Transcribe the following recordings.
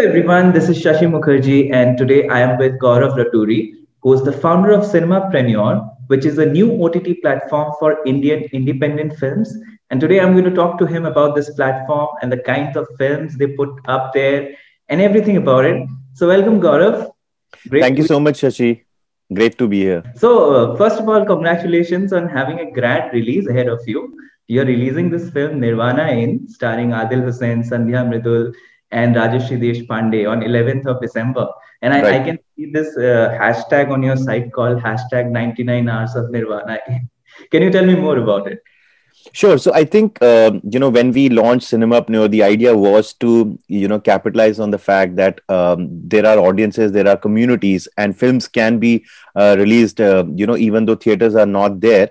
Everyone, this is Shashi Mukherjee and today I am with Gaurav Raturi, who is the founder of Cinema Cinemapreneur, which is a new OTT platform for Indian independent films. And today I'm going to talk to him about this platform and the kinds of films they put up there and everything about it. So welcome Gaurav. Great Thank you so much Shashi. Great to be here. So uh, first of all, congratulations on having a grand release ahead of you. You're releasing this film Nirvana Inn, starring Adil Hussain, Sandhya Mridul, and Rajshri Deshpande on 11th of December. And I, right. I can see this uh, hashtag on your site called hashtag 99 hours of Nirvana. can you tell me more about it? Sure. So I think uh, you know when we launched Cinema Cinemapreneur, the idea was to you know capitalize on the fact that um, there are audiences, there are communities, and films can be uh, released. Uh, you know, even though theaters are not there,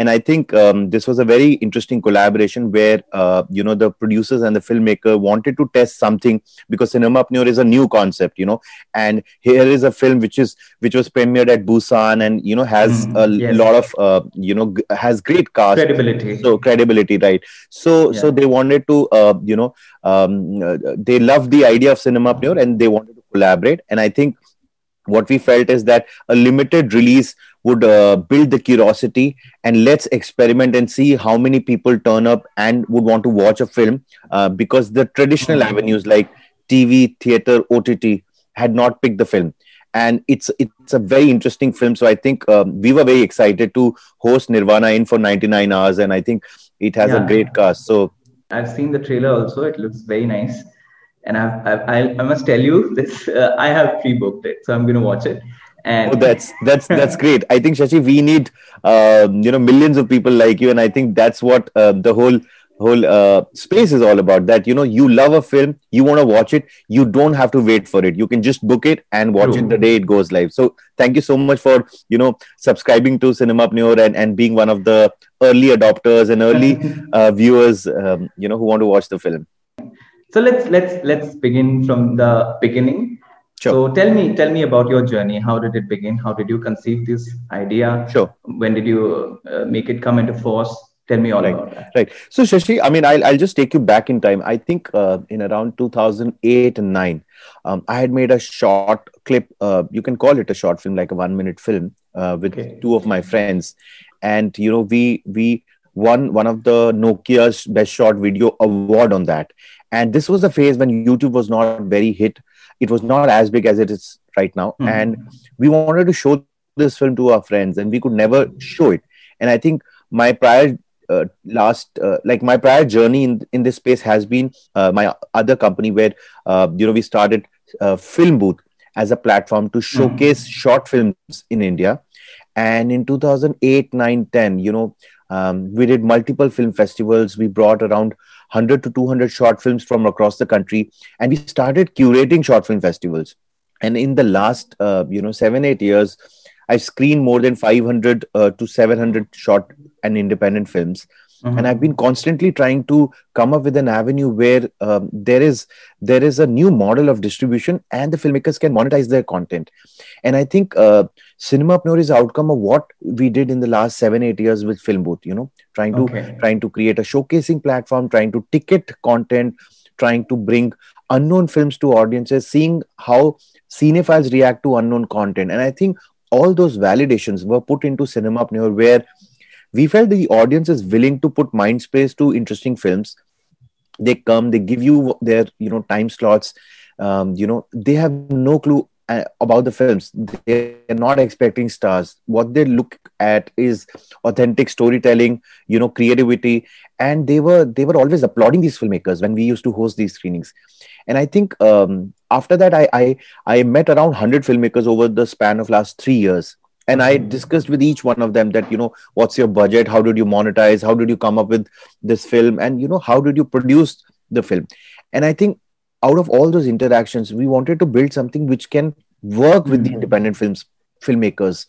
and i think um, this was a very interesting collaboration where uh, you know the producers and the filmmaker wanted to test something because cinemapreneur is a new concept you know and here is a film which is which was premiered at busan and you know has mm, a yes. lot of uh, you know g- has great cast credibility so credibility right so yeah. so they wanted to uh, you know um, uh, they loved the idea of cinemapreneur and they wanted to collaborate and i think what we felt is that a limited release would uh, build the curiosity and let's experiment and see how many people turn up and would want to watch a film uh, because the traditional mm-hmm. avenues like tv theater ott had not picked the film. And it's it's a very interesting film. So i think um, we were very excited to host Nirvana Inn for 99 hours and i think it has yeah. a great cast. So i've seen the trailer also. It looks very nice and I've, I've, i must tell you this uh, i have pre-booked it so i'm going to watch it. And oh, that's that's that's great. I think shashi we need uh, you know millions of people like you and i think that's what uh, the whole whole uh, space is all about that you know you love a film you want to watch it you don't have to wait for it. You can just book it and watch True. it the day it goes live. So thank you so much for you know subscribing to cinemapreneur and, and being one of the early adopters and early uh, viewers um, you know who want to watch the film so let's let's let's begin from the beginning Sure. So tell me, tell me about your journey. How did it begin? How did you conceive this idea? Sure. When did you uh, make it come into force? Tell me all right. about that. Right. So Shashi, I mean, I'll, I'll just take you back in time. I think uh, in around 2008 and 9, um, I had made a short clip. Uh, you can call it a short film, like a one minute film uh, with okay. two of my friends. And, you know, we, we won one of the Nokia's best short video award on that. And this was the phase when YouTube was not very hit. It was not as big as it is right now. Mm-hmm. and we wanted to show this film to our friends and we could never show it. And i think my prior uh, last uh, like my prior journey in, in this space has been uh, my other company where uh, you know we started uh, film booth as a platform to showcase mm-hmm. short films in india. And in 2008 9 10 you know um, we did multiple film festivals. We brought around 100 to 200 short films from across the country and we started curating short film festivals. And in the last uh, you know 7 8 years i've screened more than 500 uh, to 700 short and independent films. Mm-hmm. and i've been constantly trying to come up with an avenue where um, there is there is a new model of distribution and the filmmakers can monetize their content. And i think uh, cinemapreneur is outcome of what we did in the last seven eight years with film booth you know? Trying to okay. trying to create a showcasing platform trying to ticket content trying to bring unknown films to audiences seeing how cinephiles react to unknown content. And i think all those validations were put into Cinema cinemapreneur where we felt the audience is willing to put mind space to interesting films. They come they give you their you know time slots. Um, you know they have no clue about the films they're not expecting stars. What they look at is authentic storytelling you know creativity. And they were they were always applauding these filmmakers when we used to host these screenings. And i think um, after that I, I i met around 100 filmmakers over the span of last 3 years. And i discussed with each one of them that you know what's your budget? How did you monetize? How did you come up with this film? And you know how did you produce the film? And i think out of all those interactions we wanted to build something which can work with the mm-hmm. independent films filmmakers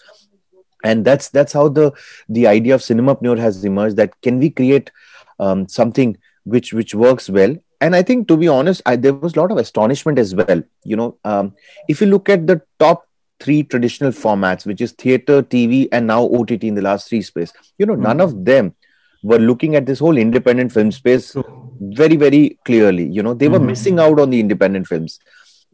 and that's that's how the the idea of Cinema cinemapreneur has emerged that can we create um, something which which works well and i think to be honest I, there was a lot of astonishment as well you know um, if you look at the top three traditional formats, which is theater, TV, and now OTT in the last three space. You know, mm-hmm. none of them were looking at this whole independent film space very, very clearly. You know, they were mm-hmm. missing out on the independent films.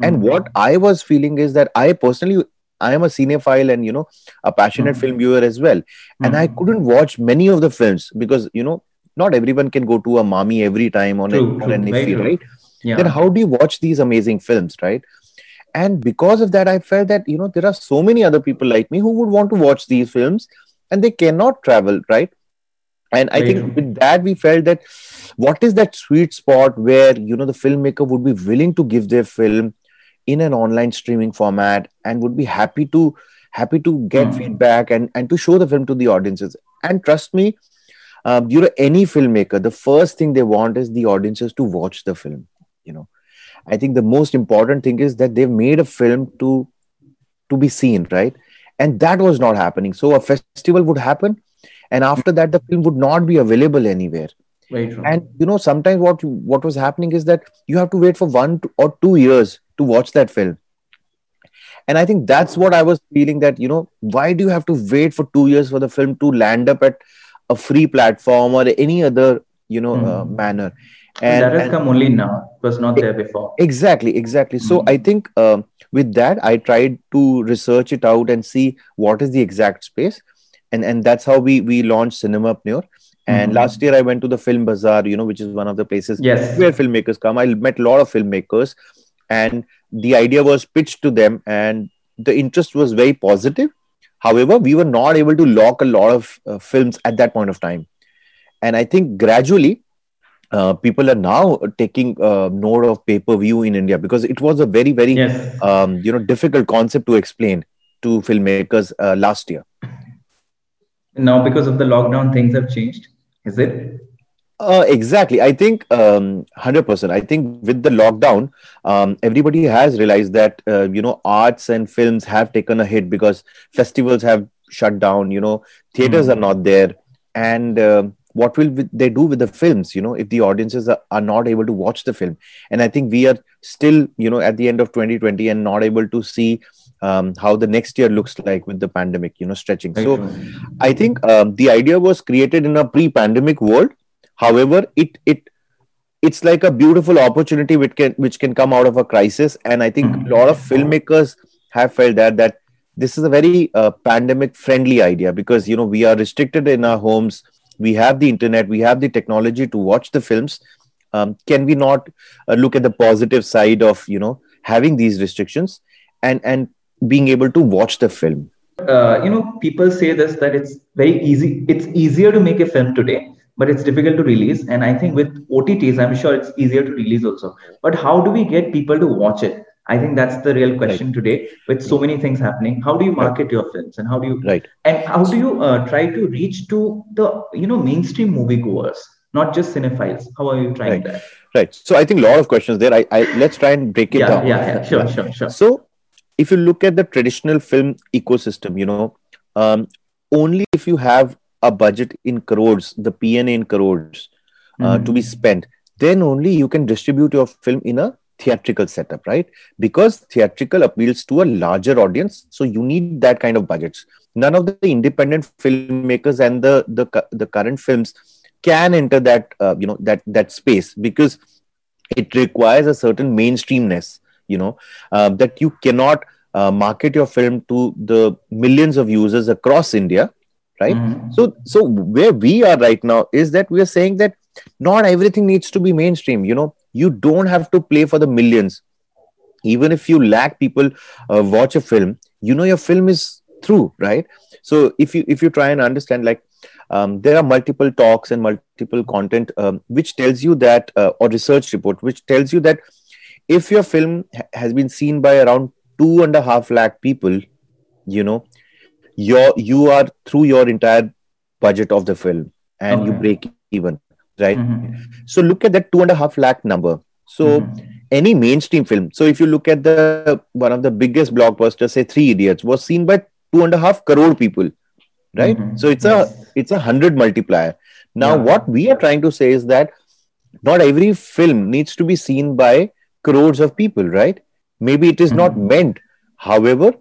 and mm-hmm. what i was feeling is that i personally i am a cinephile and you know a passionate mm-hmm. film viewer as well and i mm-hmm. couldn't watch many of the films because you know not everyone can go to a MAMI every time on, true, a, an IFFI, right yeah. then how do you watch these amazing films right and because of that i felt that you know there are so many other people like me who would want to watch these films and they cannot travel right and i think with that we felt that what is that sweet spot where you know the filmmaker would be willing to give their film in an online streaming format and would be happy to happy to get mm. feedback and and to show the film to the audiences. And trust me um, you know any filmmaker the first thing they want is the audiences to watch the film you know. I think the most important thing is that they've made a film to to be seen right? And that was not happening. So a festival would happen and after that the film would not be available anywhere right and you know sometimes what what was happening is that you have to wait for one or two years to watch that film and i think that's what i was feeling that you know why do you have to wait for two years for the film to land up at a free platform or any other you know mm. uh, hmm. manner and that has and, come only now it was not there before exactly exactly mm. so hmm. i think uh, with that i tried to research it out and see what is the exact space and and that's how we we launched Cinemapreneur. And mm-hmm. last year I went to the Film Bazaar, you know, which is one of the places yes. where filmmakers come. I met a lot of filmmakers, and the idea was pitched to them, and the interest was very positive. However, we were not able to lock a lot of uh, films at that point of time, and I think gradually uh, people are now taking uh, note of pay per view in India because it was a very very yes. um, you know difficult concept to explain to filmmakers uh, last year now because of the lockdown things have changed is it? Uh, exactly. I think um, 100% i think with the lockdown um, everybody has realized that uh, you know arts and films have taken a hit because festivals have shut down you know theaters mm. are not there. And uh, what will they do with the films you know if the audiences are, are not able to watch the film? And i think we are still you know at the end of 2020 and not able to see um, how the next year looks like with the pandemic you know stretching. So i think um, the idea was created in a pre-pandemic world. However it it it's like a beautiful opportunity which can which can come out of a crisis. And i think mm-hmm. a lot of filmmakers have felt that that this is a very uh, pandemic friendly idea because you know we are restricted in our homes. We have the internet. We have the technology to watch the films. Um, can we not uh, look at the positive side of you know having these restrictions? And and being able to watch the film. Uh, you know people say this that it's very easy it's easier to make a film today but it's difficult to release. And i think with otts i'm sure it's easier to release also. But how do we get people to watch it? I think that's the real question right. today with so many things happening. How do you market right. your films and how do you right. and how do you uh, try to reach to the you know mainstream moviegoers not just cinephiles? How are you trying right. that? Right. So i think a lot of questions there. I, I let's try and break it yeah, down. yeah yeah. Sure sure sure. So if you look at the traditional film ecosystem, you know, um, only if you have a budget in crores, the P&A in crores uh, mm-hmm. to be spent, then only you can distribute your film in a theatrical setup, right? Because theatrical appeals to a larger audience, so you need that kind of budgets. None of the independent filmmakers and the the, the current films can enter that uh, you know that that space because it requires a certain mainstreamness you know uh, that you cannot uh, market your film to the millions of users across india right? Mm-hmm. so so where we are right now is that we are saying that not everything needs to be mainstream you know. You don't have to play for the millions. Even if you lakh people uh, watch a film you know your film is through right? So if you if you try and understand like um, there are multiple talks and multiple content um, which tells you that uh, or research report which tells you that if your film has been seen by around two and a half lakh people you know you're you are through your entire budget of the film and okay. you break even right mm-hmm. so look at that two and a half lakh number so mm-hmm. any mainstream film so if you look at the one of the biggest blockbusters say three idiots was seen by two and a half crore people right mm-hmm. so it's yes. a it's a hundred multiplier now yeah. what we are trying to say is that not every film needs to be seen by crores of people, right? Maybe it is mm-hmm. not meant. However,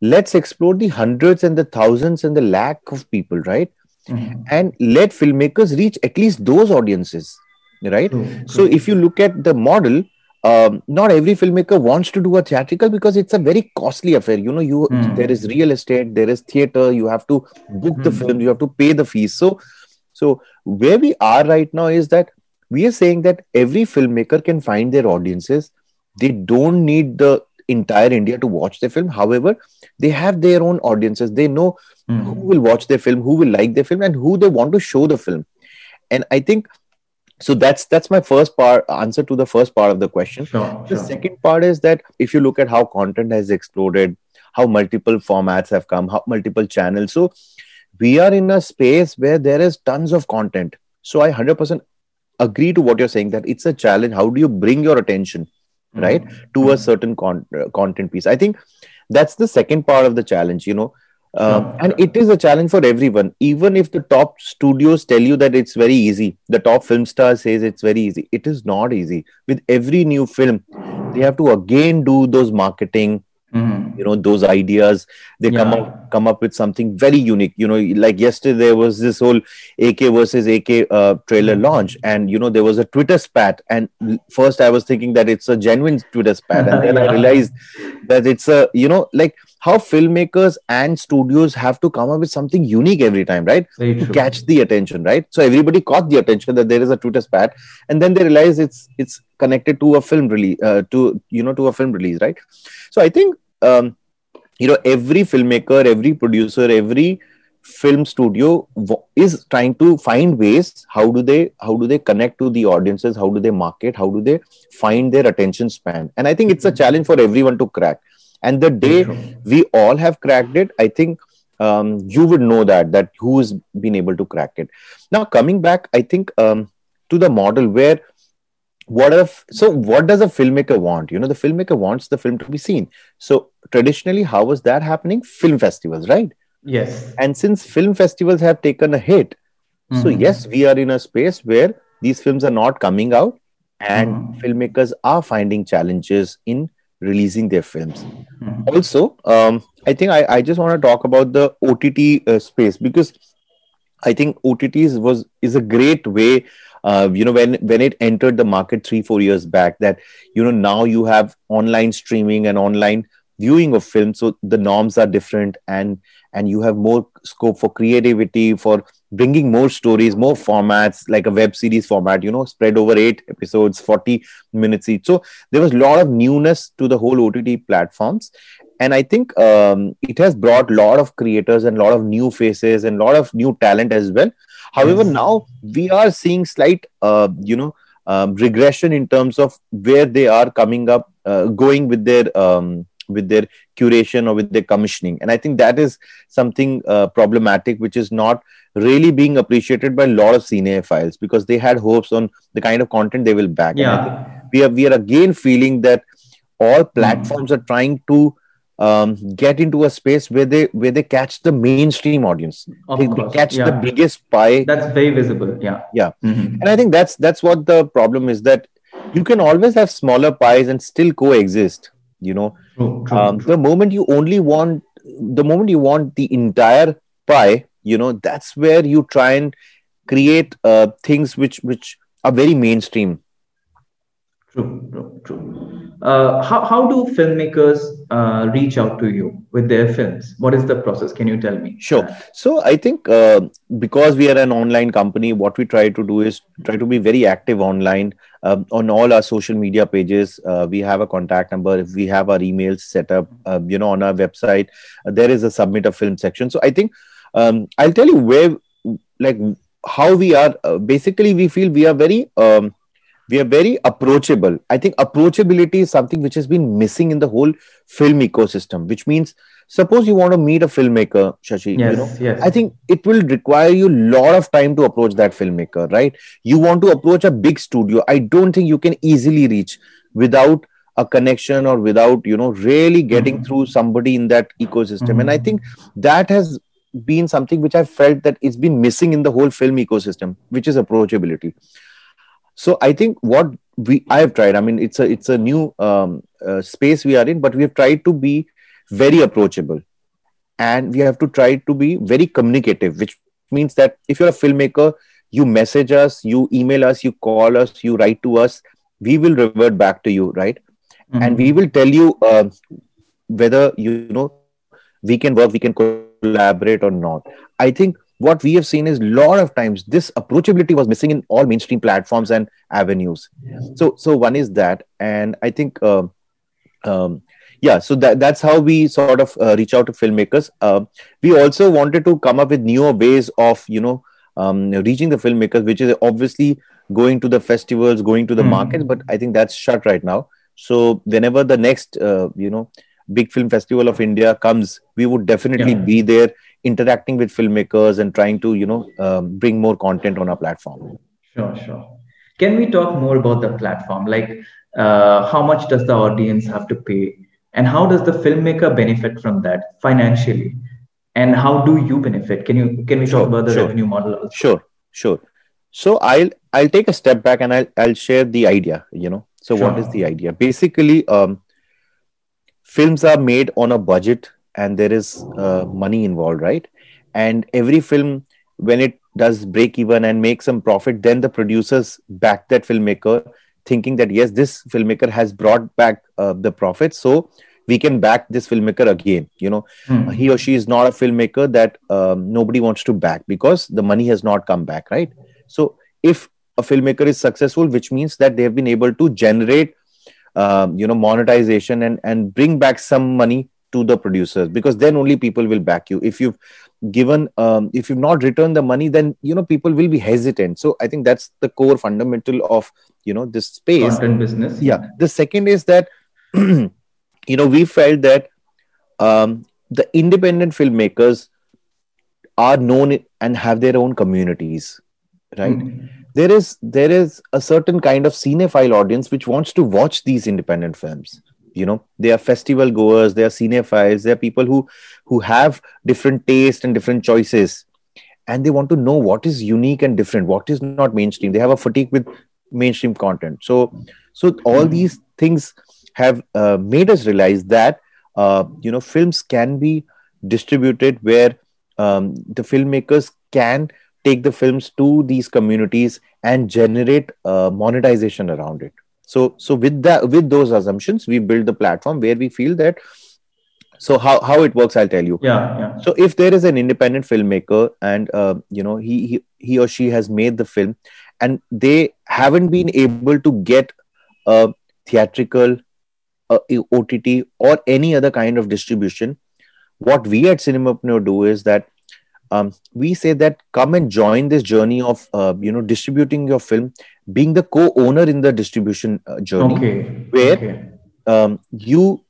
let's explore the hundreds and the thousands and the lakh of people, right? Mm-hmm. And let filmmakers reach at least those audiences, right? True, true. So if you look at the model, um, not every filmmaker wants to do a theatrical because it's a very costly affair you know you mm. there is real estate there is theater you have to book mm. the film you have to pay the fees so so where we are right now is that we are saying that every filmmaker can find their audiences. They don't need the entire india to watch their film. However they have their own audiences. They know mm. who will watch their film who will like their film and who they want to show the film. And i think so that's that's my first part answer to the first part of the question. Sure, the sure. second part is that if you look at how content has exploded how multiple formats have come how multiple channels. So we are in a space where there is tons of content. So i 100% agree to what you're saying that it's a challenge. How do you bring your attention right mm-hmm. to a certain con- uh, content piece? I think that's the second part of the challenge you know. Um, and it is a challenge for everyone. Even if the top studios tell you that it's very easy the top film star says it's very easy it is not easy. With every new film they have to again do those marketing mm-hmm. you know those ideas they yeah. come up come up with something very unique you know like yesterday there was this whole ak versus ak uh, trailer mm-hmm. launch and you know there was a twitter spat and first i was thinking that it's a genuine twitter spat and then yeah. i realized that it's a you know like how filmmakers and studios have to come up with something unique every time, right? Very to true. catch the attention, right? So everybody caught the attention that there is a Twitter spat, and then they realize it's it's connected to a film release, uh, to you know, to a film release, right? So I think um, you know every filmmaker, every producer, every film studio is trying to find ways how do they how do they connect to the audiences how do they market how do they find their attention span. And i think it's a challenge for everyone to crack. And the day we all have cracked it i think um, you would know that that who's been able to crack it. Now coming back i think um, to the model where what if so what does a filmmaker want you know the filmmaker wants the film to be seen so traditionally how was that happening film festivals right yes and since film festivals have taken a hit mm-hmm. so yes we are in a space where these films are not coming out and mm-hmm. filmmakers are finding challenges in releasing their films. Mm-hmm. Also, um, I think I, I just want to talk about the OTT uh, space because I think OTTs was is a great way. Uh, you know when when it entered the market three four years back that you know now you have online streaming and online viewing of films so the norms are different and and you have more scope for creativity for bringing more stories more formats like a web series format you know spread over eight episodes 40 minutes each. So there was a lot of newness to the whole ott platforms and i think um, it has brought a lot of creators and a lot of new faces and a lot of new talent as well however yes. now we are seeing slight uh, you know um, regression in terms of where they are coming up uh, going with their um, with their curation or with their commissioning and i think that is something uh, problematic which is not really being appreciated by a lot of cinephiles because they had hopes on the kind of content they will back yeah. we are we are again feeling that all platforms mm. are trying to um, get into a space where they where they catch the mainstream audience. They, they, catch yeah. the biggest pie. That's very visible yeah. Yeah. Mm-hmm. and i think that's that's what the problem is that you can always have smaller pies and still coexist you know? True, true, um, true. the moment you only want the moment you want the entire pie you know that's where you try and create uh, things which which are very mainstream. True true true uh, how, how do filmmakers uh, reach out to you with their films? What is the process? Can you tell me? Sure. So i think uh, because we are an online company what we try to do is try to be very active online um, on all our social media pages. Uh, we have a contact number. If we have our emails set up uh, you know on our website uh, there is a submit a film section. So i think um, i'll tell you where like how we are basically we feel we are very um, we are very approachable i think approachability is something which has been missing in the whole film ecosystem which means suppose you want to meet a filmmaker shashi yes, you know yes. i think it will require you a lot of time to approach that filmmaker right you want to approach a big studio i don't think you can easily reach without a connection or without you know really getting mm-hmm. through somebody in that ecosystem mm-hmm. and i think that has been something which i felt that it's been missing in the whole film ecosystem which is approachability so i think what we i have tried i mean it's a it's a new um, uh, space we are in but we have tried to be very approachable. And we have to try to be very communicative which means that if you're a filmmaker you message us you email us you call us you write to us we will revert back to you right? Mm-hmm. and we will tell you uh, whether you know we can work we can collaborate or not. I think what we have seen is a lot of times this approachability was missing in all mainstream platforms and avenues yeah. so so one is that and i think uh, um, yeah so that, that's how we sort of uh, reach out to filmmakers uh, we also wanted to come up with newer ways of you know um, reaching the filmmakers which is obviously going to the festivals going to the mm. markets but i think that's shut right now so whenever the next uh, you know big film festival of india comes we would definitely yeah. be there interacting with filmmakers and trying to you know um, bring more content on our platform. Sure sure. Can we talk more about the platform? Like uh, how much does the audience have to pay? And how does the filmmaker benefit from that financially? And how do you benefit? Can you can we talk about the sure. revenue model also? sure sure. So i'll i'll take a step back and i'll, I'll share the idea you know. So sure. what is the idea? Basically um, films are made on a budget and there is uh, money involved right? And every film when it does break even and make some profit then the producers back that filmmaker thinking that yes this filmmaker has brought back uh, the profit so we can back this filmmaker again you know? Hmm. he or she is not a filmmaker that um, nobody wants to back because the money has not come back right? So if a filmmaker is successful which means that they have been able to generate um, you know monetization and and bring back some money to the producers because then only people will back you. If you've given um, if you've not returned the money then you know people will be hesitant. So i think that's the core fundamental of you know this space. Content business. Yeah. The second is that you know we felt that um, the independent filmmakers are known and have their own communities right? Mm-hmm. There is there is a certain kind of cinephile audience which wants to watch these independent films. You know they are festival goers they are cinephiles they are people who who have different taste and different choices. And they want to know what is unique and different what is not mainstream. They have a fatigue with mainstream content. So so all mm-hmm. these things have uh, made us realize that uh, you know films can be distributed where um, the filmmakers can take the films to these communities and generate uh, monetization around it so so with that with those assumptions we build the platform where we feel that so how, how it works i'll tell you yeah, yeah. so if there is an independent filmmaker and uh, you know he, he he or she has made the film and they haven't been able to get a theatrical a, ott or any other kind of distribution what we at cinemapreneur do is that um, we say that come and join this journey of uh, you know distributing your film being the co-owner in the distribution uh, journey okay. where okay. Um, you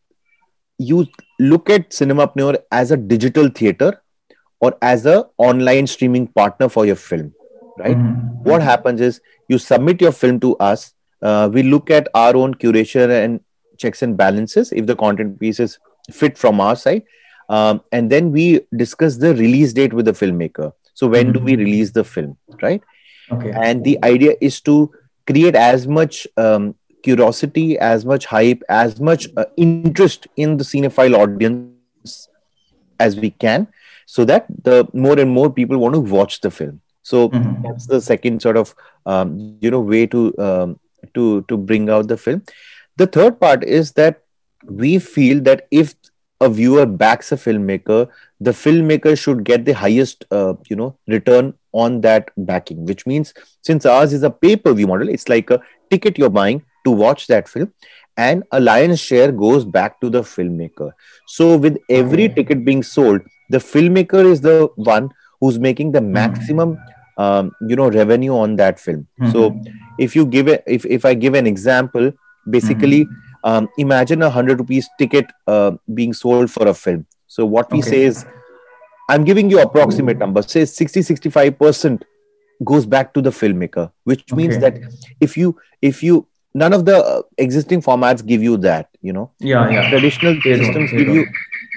you look at cinema cinemapreneur as a digital theater or as a online streaming partner for your film right mm-hmm. what happens is you submit your film to us uh, we look at our own curation and checks and balances if the content pieces fit from our side um, and then we discuss the release date with the filmmaker. So when mm-hmm. do we release the film right? Okay. And the idea is to create as much um, curiosity as much hype as much uh, interest in the cinephile audience as we can so that the more and more people want to watch the film. So mm-hmm. that's the second sort of um, you know way to um, to to bring out the film. The third part is that we feel that if a viewer backs a filmmaker, the filmmaker should get the highest, uh, you know, return on that backing. Which means, since ours is a pay-per-view model, it's like a ticket you're buying to watch that film, and a lion's share goes back to the filmmaker. So, with every ticket being sold, the filmmaker is the one who's making the hmm. maximum, um, you know, revenue on that film. Mm-hmm. So, if you give it, if if I give an example, basically. Mm-hmm um, imagine a 100 rupees ticket uh, being sold for a film so what we okay. say is i'm giving you approximate number say 60 65% goes back to the filmmaker which okay. means that if you if you none of the uh, existing formats give you that you know yeah, yeah. traditional they systems give you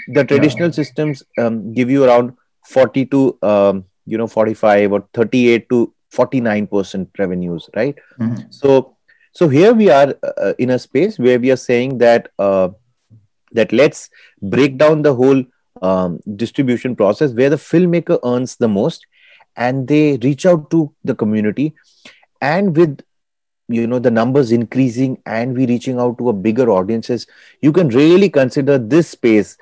the traditional yeah. systems um, give you around 40 to um, you know 45 or 38 to 49% revenues right mm-hmm. so so here we are uh, in a space where we are saying that uh, that let's break down the whole um, distribution process where the filmmaker earns the most and they reach out to the community and with you know the numbers increasing and we reaching out to a bigger audiences you can really consider this space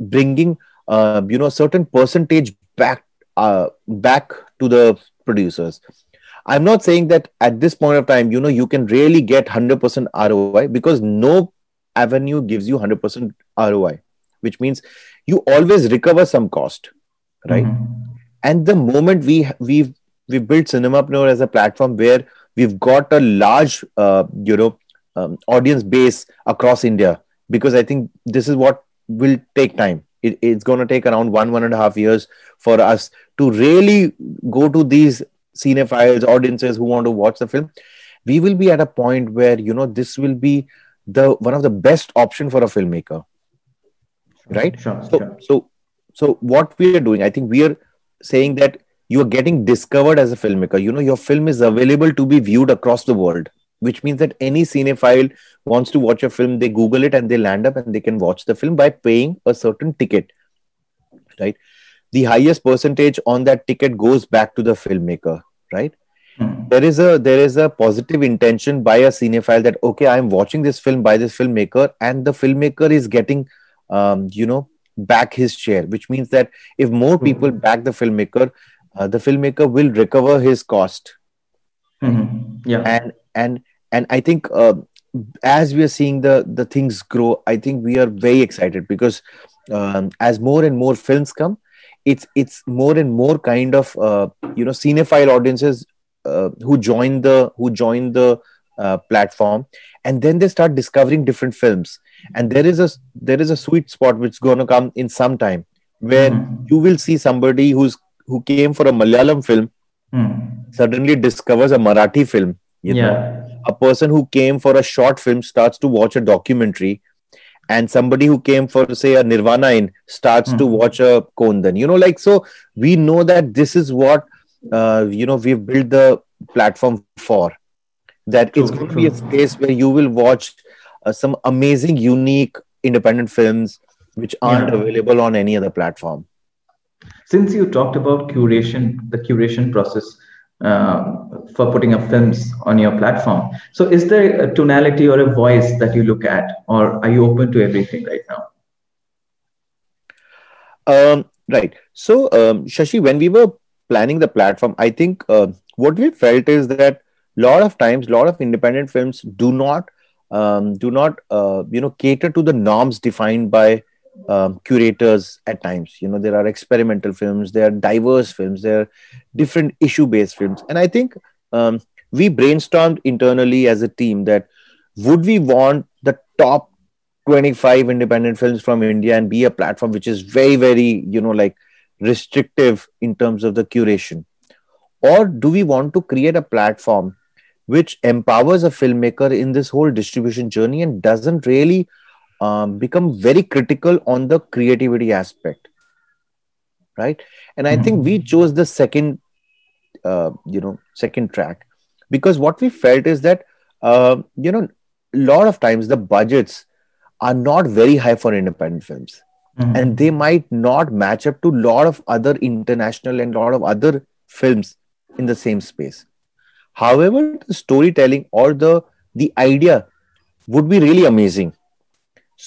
bringing uh, you know a certain percentage back uh, back to the producers i'm not saying that at this point of time you know you can really get 100% roi because no avenue gives you 100% roi which means you always recover some cost right mm-hmm. and the moment we we've we built cinemapreneur as a platform where we've got a large uh, you know um, audience base across india because i think this is what will take time it, it's going to take around one one and a half years for us to really go to these cinephiles audiences who want to watch the film we will be at a point where you know this will be the one of the best option for a filmmaker. Right? sure, so sure. so so what we are doing i think we are saying that you are getting discovered as a filmmaker. You know your film is available to be viewed across the world which means that any cinephile wants to watch a film they google it and they land up and they can watch the film by paying a certain ticket. Right? The highest percentage on that ticket goes back to the filmmaker right Hmm. there is a there is a positive intention by a cinephile that okay i'm watching this film by this filmmaker and the filmmaker is getting um, you know back his share which means that if more people back the filmmaker uh, the filmmaker will recover his cost Mhm. Yeah. and and and i think uh, as we are seeing the the things grow i think we are very excited because um, as more and more films come it's it's more and more kind of uh, you know cinephile audiences uh, who join the who join the uh, platform and then they start discovering different films and there is a there is a sweet spot which is going to come in some time where Mhm. you will see somebody who's who came for a malayalam film Hmm. suddenly discovers a marathi film you know Yeah. a person who came for a short film starts to watch a documentary and somebody who came for say a Nirvana Inn starts to Hmm. watch a kondan you know like so we know that this is what uh, you know we've built the platform for that True, it's going to be a space where you will watch uh, some amazing unique independent films which aren't Yeah. available on any other platform Since you talked about curation, the curation process for putting up films on your platform, so is there a tonality or a voice that you look at, or are you open to everything right now? Um, right. So, um, Shashi, when we were planning the platform, I think uh, what we felt is that a lot of times, a lot of independent films do not um, do not uh, you know cater to the norms defined by um, curators at times. You know, there are experimental films, there are diverse films, there are different issue-based films, and I think um, we brainstormed internally as a team that would we want the top 25 independent films from India and be a platform which is very, very, you know, like restrictive in terms of the curation? Or do we want to create a platform which empowers a filmmaker in this whole distribution journey and doesn't really um, become very critical on the creativity aspect? Right. And I think we chose the second, uh, you know, second track because what we felt is that, uh, you know, a lot of times the budgets are not very high for independent films Mhm. and they might not match up to a lot of other international and a lot of other films in the same space however the storytelling or the the idea would be really amazing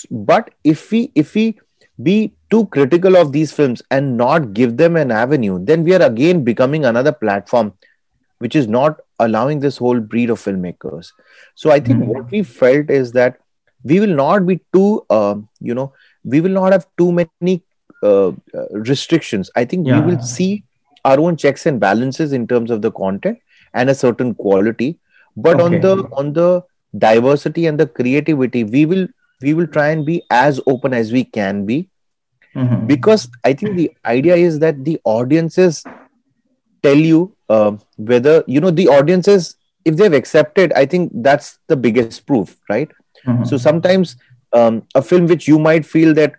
but if we if we be too critical of these films and not give them an avenue then we are again becoming another platform which is not allowing this whole breed of filmmakers. So i think Mhm. what we felt is that we will not be too um, you know we will not have too many uh, uh, restrictions. I think we will see our own checks and balances in terms of the content and a certain quality. But on the on the diversity and the creativity we will we will try and be as open as we can be Mhm. because i think the idea is that the audiences tell you um, whether you know the audiences if they've accepted i think that's the biggest proof right Mhm. so sometimes um, a film which you might feel that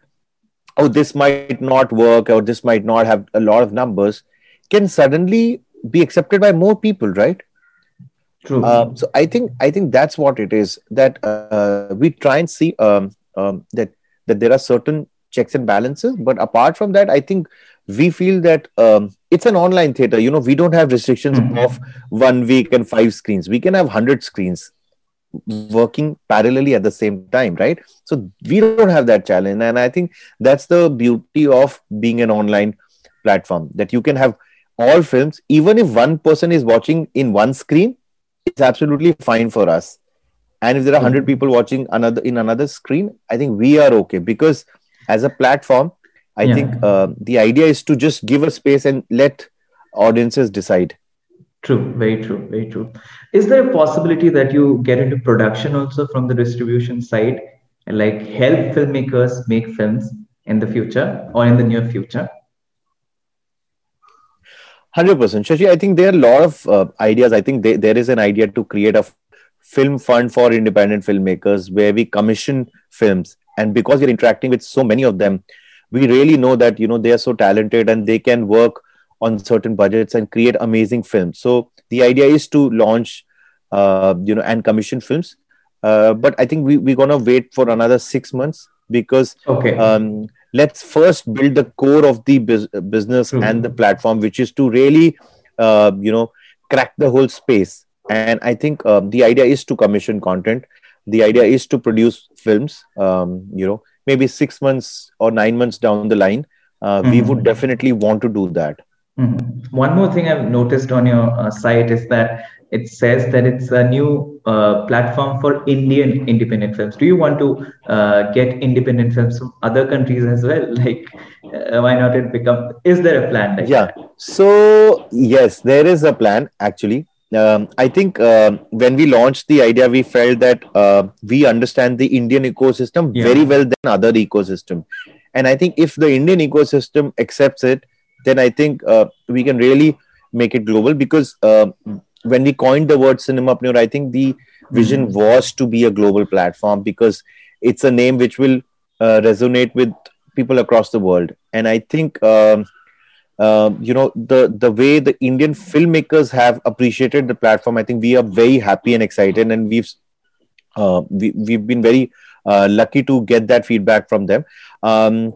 oh this might not work or this might not have a lot of numbers can suddenly be accepted by more people right True. um, so i think i think that's what it is that uh, we try and see um, um, that that there are certain checks and balances but apart from that i think we feel that um, it's an online theater you know we don't have restrictions mm-hmm. of one week and five screens we can have 100 screens working parallelly at the same time right so we don't have that challenge and i think that's the beauty of being an online platform that you can have all films even if one person is watching in one screen it's absolutely fine for us and if there are 100 mm-hmm. people watching another in another screen i think we are okay because as a platform i yeah. think uh, the idea is to just give a space and let audiences decide True, very true, very true. Is there a possibility that you get into production also from the distribution side and like help filmmakers make films in the future or in the near future? 100% shashi i think there are a lot of uh, ideas i think they, there is an idea to create a film fund for independent filmmakers where we commission films and because we're interacting with so many of them we really know that you know they are so talented and they can work on certain budgets and create amazing films. So the idea is to launch, uh, you know, and commission films. Uh, but I think we, we're going to wait for another six months because okay. um, let's first build the core of the bus- business mm-hmm. and the platform, which is to really, uh, you know, crack the whole space. And I think um, the idea is to commission content. The idea is to produce films, um, you know, maybe six months or nine months down the line. Uh, mm-hmm. We would definitely want to do that. Mm-hmm. One more thing I've noticed on your uh, site is that it says that it's a new uh, platform for Indian independent films. Do you want to uh, get independent films from other countries as well? Like, uh, why not it become? Is there a plan? Like yeah. That? So yes, there is a plan actually. Um, I think uh, when we launched the idea, we felt that uh, we understand the Indian ecosystem yeah. very well than other ecosystem, and I think if the Indian ecosystem accepts it, then I think uh, we can really make it global because uh, when we coined the word Cinemapreneur, I think the vision mm-hmm. was to be a global platform because it's a name which will uh, resonate with people across the world. And I think, um, uh, you know, the, the way the Indian filmmakers have appreciated the platform, I think we are very happy and excited. And we've, uh, we, we've been very uh, lucky to get that feedback from them. Um,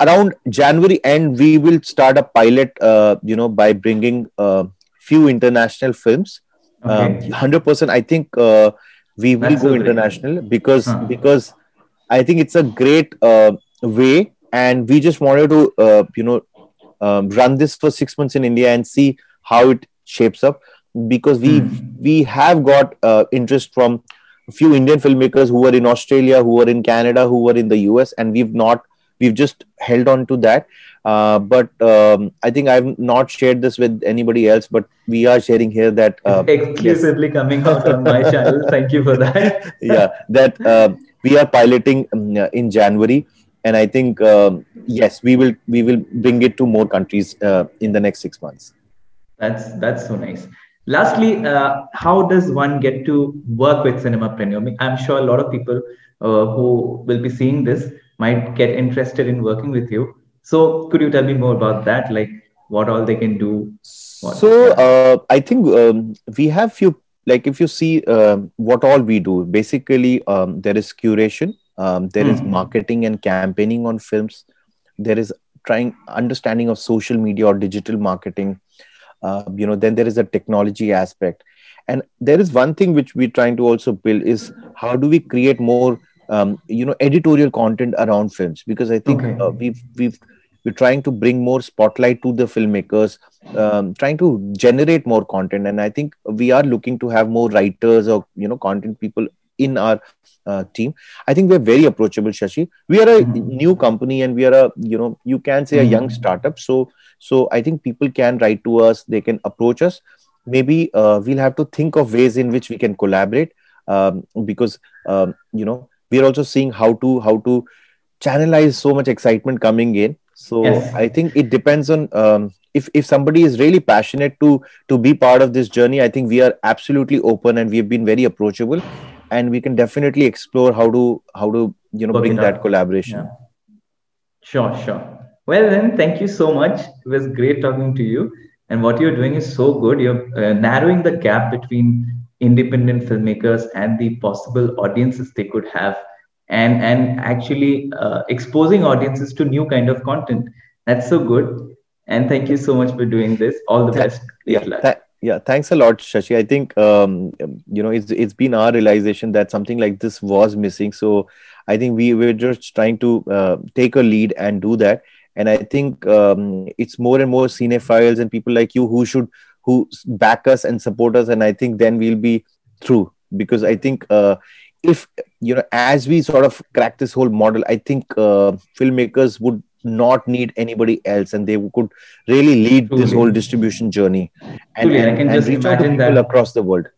around January end, we will start a pilot, uh, you know, by bringing uh, few international films. Okay. 100%, um, I think uh, we will That's go international because huh. because I think it's a great uh, way, and we just wanted to, uh, you know, um, run this for six months in India and see how it shapes up because we hmm. we have got uh, interest from a few Indian filmmakers who are in Australia, who are in Canada, who are in the US, and we've not we've just held on to that uh, but um, i think i've not shared this with anybody else but we are sharing here that uh, exclusively yes. coming out on my channel. Thank you for that. Yeah that uh, we are piloting um, in january. And i think um, yes we will we will bring it to more countries uh, in the next 6 months. That's that's so nice. Lastly uh, how does one get to work with Cinema cinemapreneur i'm sure a lot of people uh, who will be seeing this might get interested in working with you. So could you tell me more about that? Like what all they can do? So uh, I think um, we have few like if you see um, what all we do, basically um, there is curation, um, there mm. is hmm. marketing and campaigning on films, there is trying understanding of social media or digital marketing. Uh, you know, then there is a technology aspect, and there is one thing which we're trying to also build is how do we create more um, you know editorial content around films because i think okay. uh, we've we've we're trying to bring more spotlight to the filmmakers um, trying to generate more content and i think we are looking to have more writers or you know content people in our uh, team i think we're very approachable shashi we are a mm-hmm. new company and we are a you know you can say mm-hmm. a young mm-hmm. startup so so i think people can write to us they can approach us maybe uh, we'll have to think of ways in which we can collaborate um, because um, you know we are also seeing how to how to channelize so much excitement coming in. So yes. i think it depends on um, if if somebody is really passionate to to be part of this journey i think we are absolutely open and we've been very approachable and we can definitely explore how to how to you know bring that collaboration. Yeah. sure sure. Well then thank you so much. It was great talking to you. And what you're doing is so good. You're uh, narrowing the gap between independent filmmakers and the possible audiences they could have and and actually uh, exposing audiences to new kind of content That's so good. And thank you so much for doing this. All the best. yeah, th- yeah. Thanks a lot, Shashi. I think um, you know it's it's been our realization that something like this was missing. So I think we were just trying to uh, take a lead and do that. And I think um, it's more and more cinephiles and people like you who should who back us and support us. And I think then we'll be through because I think uh, if you know as we sort of crack this whole model, I think uh, filmmakers would not need anybody else and they could really lead Truly. this whole distribution journey and, Truly, and, I can and just reach imagine out to people that. across the world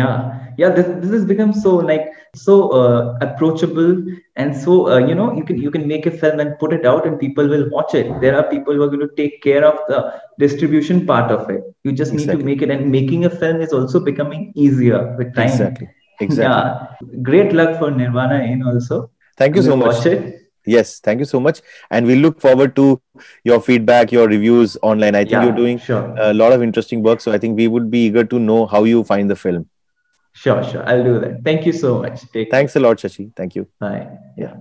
yeah yeah this, this has become so like so uh, approachable and so uh, you know you can you can make a film and put it out and people will watch it there are people who are going to take care of the distribution part of it you just exactly. need to make it and making a film is also becoming easier with time exactly exactly yeah great luck for Nirvana Inn also thank you so much watch it Yes, thank you so much. And we look forward to your feedback, your reviews online. I think yeah, you're doing sure. a lot of interesting work. So I think we would be eager to know how you find the film. Sure, sure. I'll do that. Thank you so much. Take Thanks a lot, Shashi. Thank you. Bye. Yeah.